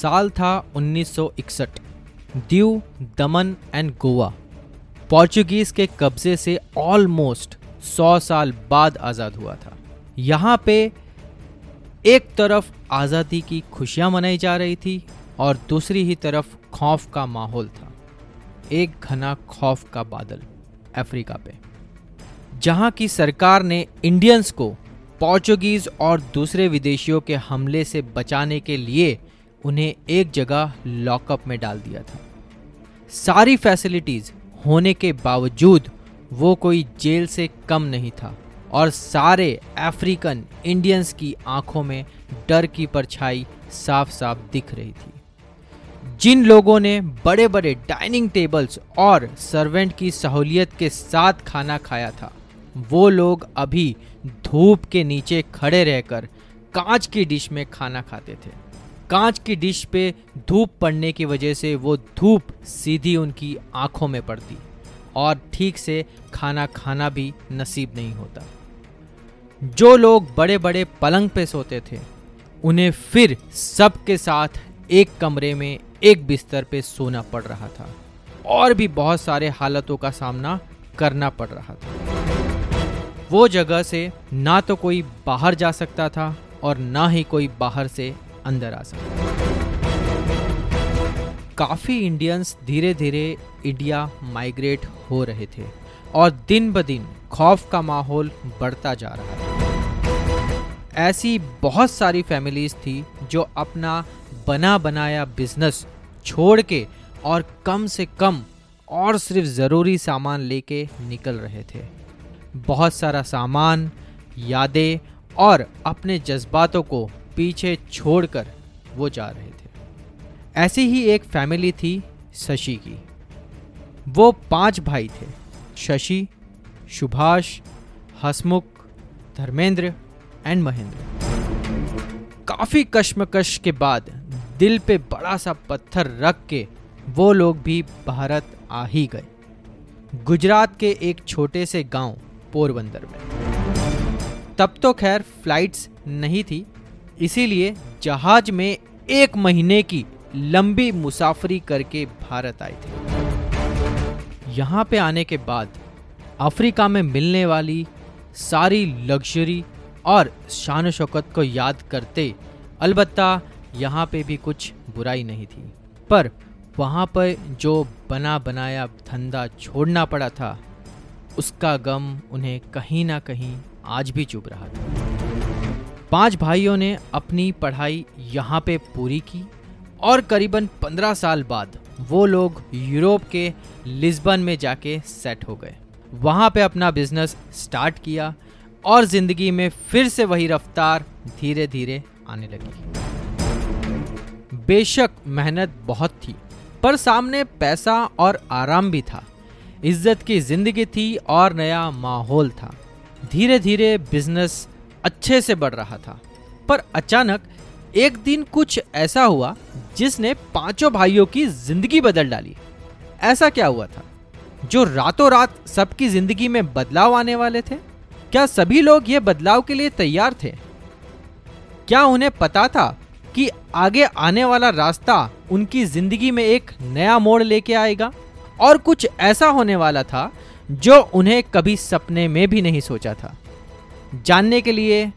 साल था 1961 दीव, दमन and Goa. Portuguese के कब्जे से ऑलमोस्ट 100 साल बाद आज़ाद हुआ था। यहाँ पे एक तरफ़ आज़ादी की खुशियाँ मनाई जा रही थी और दूसरी ही तरफ़ खौफ का माहौल था। एक घना खौफ का बादल अफ्रीका पे। जहाँ की सरकार ने इंडियंस को पोर्चुगीज और दूसरे विदेशियों के हमले से बचाने के लिए उन्हें एक जगह लॉकअप में डाल दिया था। सारी फैसिलिटीज़ होने के बावजूद वो कोई जेल से कम नहीं था और सारे अफ्रीकन इंडियंस की आँखों में डर की परछाई साफ़ साफ़ दिख रही थी। जिन लोगों ने बड़े बड़े डाइनिंग टेबल्स और सर्वेंट की सहूलियत के साथ खाना खाया था, वो लोग अभी धूप के नीचे खड़े रहकर कांच की डिश में खाना खाते थे। कांच की डिश पे धूप पड़ने की वजह से वो धूप सीधी उनकी आँखों में पड़ती और ठीक से खाना खाना भी नसीब नहीं होता। जो लोग बड़े बड़े पलंग पे सोते थे, उन्हें फिर सबके साथ एक कमरे में एक बिस्तर पे सोना पड़ रहा था और भी बहुत सारे हालतों का सामना करना पड़ रहा था। वो जगह से ना तो कोई बाहर जा सकता था और ना ही कोई बाहर से अंदर आ सकता काफ़ी इंडियंस धीरे धीरे इंडिया माइग्रेट हो रहे थे और दिन ब दिन खौफ का माहौल बढ़ता जा रहा था ऐसी बहुत सारी फैमिलीज़ थी जो अपना बना बनाया बिज़नेस छोड़ के और कम से कम और सिर्फ़ ज़रूरी सामान लेके निकल रहे थे। बहुत सारा सामान, यादें और अपने जज्बातों को पीछे छोड़कर वो जा रहे थे। ऐसी ही एक फैमिली थी शशि की। वो पाँच भाई थे, शशि, सुभाष, हसमुख, धर्मेंद्र एंड महेंद्र। काफ़ी कश्मकश के बाद दिल पे बड़ा सा पत्थर रख के वो लोग भी भारत आ ही गए। गुजरात के एक छोटे से गाँव पोरबंदर में। तब तो खैर फ्लाइट्स नहीं थी इसीलिए जहाज़ में एक महीने की लंबी मुसाफरी करके भारत आए थे। यहाँ पे आने के बाद अफ्रीका में मिलने वाली सारी लग्जरी और शान शौकत को याद करते अलबत्ता यहाँ पे भी कुछ बुराई नहीं थी। पर वहाँ पर जो बना बनाया धंधा छोड़ना पड़ा था, उसका गम उन्हें कहीं ना कहीं आज भी चुभ रहा था। पाँच भाइयों ने अपनी पढ़ाई यहाँ पे पूरी की और करीबन पंद्रह साल बाद वो लोग यूरोप के लिस्बन में जाके सेट हो गए। वहाँ पे अपना बिज़नेस स्टार्ट किया और ज़िंदगी में फिर से वही रफ्तार धीरे धीरे आने लगी। बेशक मेहनत बहुत थी, पर सामने पैसा और आराम भी था। इज़्ज़त की ज़िंदगी थी और नया माहौल था। धीरे धीरे बिज़नेस अच्छे से बढ़ रहा था। पर अचानक एक दिन कुछ ऐसा हुआ जिसने पाँचों भाइयों की ज़िंदगी बदल डाली। ऐसा क्या हुआ था? जो रातों रात सबकी ज़िंदगी में बदलाव आने वाले थे? क्या सभी लोग ये बदलाव के लिए तैयार थे? क्या उन्हें पता था कि आगे आने वाला रास्ता उनकी ज़िंदगी में एक नया मोड़ लेके आएगा? और कुछ ऐसा होने वाला था जो उन्हें कभी सपने में भी नहीं सोचा था। जानने के लिए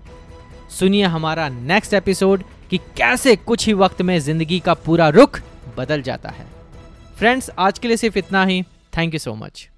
सुनिए हमारा नेक्स्ट एपिसोड कि कैसे कुछ ही वक्त में ज़िंदगी का पूरा रुख बदल जाता है। फ्रेंड्स आज के लिए सिर्फ़ इतना ही। Thank you so much